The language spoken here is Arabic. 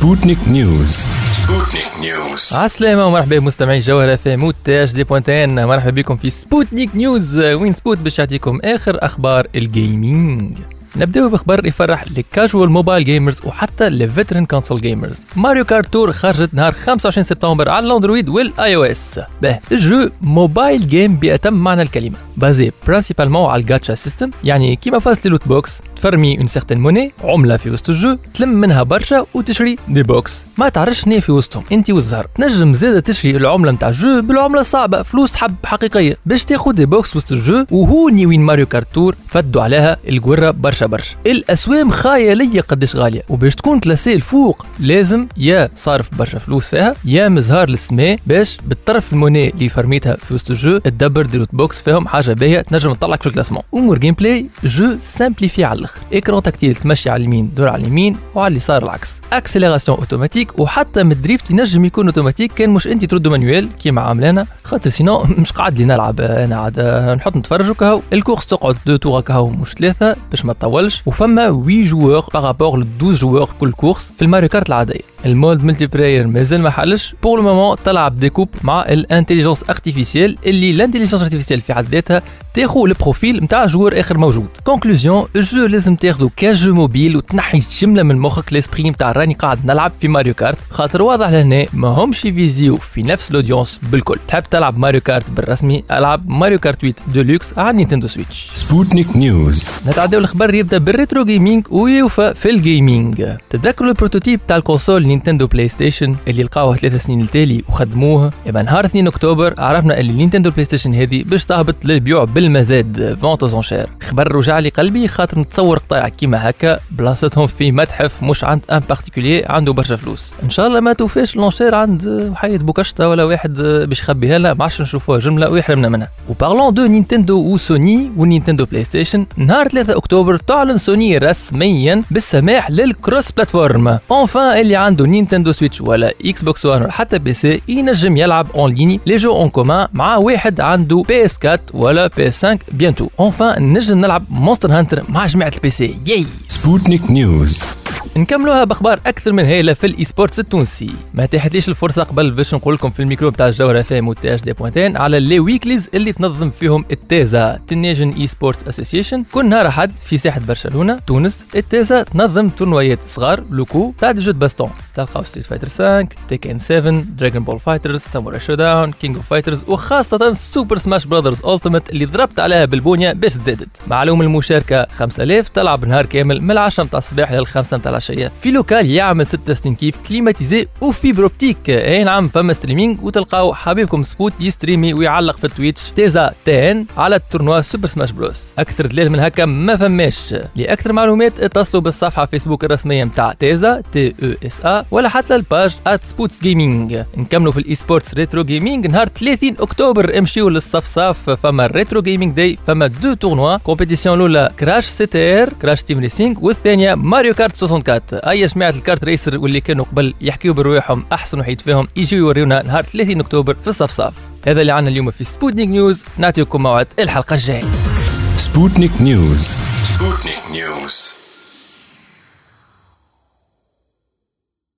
Sputnik News Sputnik News عسلامة ومرحبا بمستمعي جوهرة FM و THD point tn مرحبا بكم في Sputnik News وين سبوت باش يعطيكم آخر أخبار ال gaming نبداو بخبر يفرح لل casual mobile gamers وحتى لل veteran console gamers Mario Kart Tour خرجت نهار 25 سبتمبر على ال Android وال iOS به ال jeu mobile game بأتم معنى الكلمة. basé principalement على ال gacha system يعني كيما فاز loot box تفرمي une certaine monnaie عملة في وسط ال jeu تلم منها برشا وتشري des box. ما تعرفش شنو في وسطهم انت والزهر. تنجم زاده تشري العملة نتاع ال jeu بالعملة الصعبه فلوس حب حقيقية. باش تاخذ des box وسط ال jeu وهوني وين Mario Kart Tour فدوا عليها القوره برشا. برشا الأسوام خياليه قداش غالية وباش تكون classé الفوق لازم يا صارف برشا فلوس فيها يا مزهار للسماء باش بالطرف ال monnaie اللي فرميتها في وسط ال jeu تدبر des box فيهم حاجة باهية تنجم تطلعك في ال classement. امور gameplay jeu simplifié على الأخر. écran tactile تمشي على اليمين دور على اليمين وعلى اليسار العكس. accélération automatique وحتى من ال drift ينجم يكون أوتوماتيك كان مش انت تردو manuel كيما عاملانا خاطر sinon مش قاعد لي نلعب أنا عاد نحط نتفرج وكهو. ال course تقعد deux tours كهو مش ثلاثة باش ما تطولش وفما 8 joueurs par rapport ل 12 joueurs كل course في ال Mario Kart العادية. ال mode multiplayer مازال ما حلش pour le moment تلعب des coupes مع ال intelligence artificielle اللي ال intelligence artificielle في حد ذاتها تاخذ ال profil نتاع joueur آخر موجود. conclusion ال jeu لازم تاخذه ك jeu mobile وتنحي جمله من مخك l'esprit نتاع راني قاعد نلعب في Mario Kart خاطر واضح لهنا ما همش يفيزيو في نفس ال audience بالكل. تحب تلعب Mario Kart بالرسمي؟ ألعب Mario Kart 8 ديلوكس على Nintendo Switch Sputnik News نتعداو الخبر يبدأ بال retro gaming ويوفى في ال gaming تتذكروا ال prototype تاع ال console Nintendo PlayStation اللي لقاوه ثلاث سنين التالي وخدموه يبقى نهار 2 أكتوبر عرفنا اللي Nintendo PlayStation هذه باش تهبط للبيوع بالمزاد vente aux enchères خبر رجع لي قلبي خاطر نتصور قطاع كيما هكا. بلاصتهم في متحف مش عند un particulier عنده برشا فلوس. إن شاء الله ما توفاش l'enchère عند وحيد بوكشتا ولا واحد باش يخبيها. لنا ما عادش نشوفوها جملة ويحرمنا منها. و parlant de Nintendo و Sony و Nintendo PlayStation نهار 3 أكتوبر تعلن سوني رسميا بالسماح لل cross-platform enfin اللي عنده Nintendo Switch ولا Xbox 1 ولا حتى PC ينجم يلعب en ligne les jeux en commun مع واحد عنده PS 4 ولا PS 5 bientôt enfin نجم نلعب Monster Hunter مع جماعة ال PC yay Sputnik News نكملوها بأخبار أكثر من هايله في ال esports التونسي. ما تحتليش الفرصة قبل باش نقول لكم في الميكرو بتاع الجوهره FM THD point tn على les weeklies اللي تنظم فيهم ال TESA Tunisian Esports Association كل نهار أحد في ساحة برشلونة تونس ال TESA تنظم تورنويات صغار لوكو تاع jeux baston تلقاو Street Fighter 5 Tekken 7 Dragon Ball FighterZ Samurai Shodown King of Fighters وخاصه Super Smash Brothers Ultimate اللي ضربت عليها بالبونية باش تزادت معلوم المشاركة 5000 تلعب نهار كامل من 10 متاع الصباح لل 5 متاع العشيه في local يعمل 66 كيف climatisé و fibre optique. أي نعم فما streaming وتلقاو حبيبكم سبوت يستريمي ويعلق في Twitch TESA TN على ال tournoi Super Smash Bros. أكثر دليل من هكا ما فماش. لأكثر معلومات اتصلوا بالصفحة فيسبوك الرسمية نتاع TESA T E S A ولا حتى ال page at Spouts Gaming نكملوا في ال esports retro gaming نهار 30 أكتوبر امشيو للصفصاف. فما ال Retro Gaming Day فما deux tournois. compétition الأولى Crash CTR Crash Team Racing والثانية Mario Kart 64 أي جماعة ال kart racer واللي كانوا قبل يحكيوا برواحهم أحسن وحيد فيهم يجيو يوريونا نهار 30 أكتوبر في الصفصاف. هذا اللي عنا اليوم في Sputnik News. نعطيكم موعد الحلقة الجاية. Sputnik News. Sputnik News.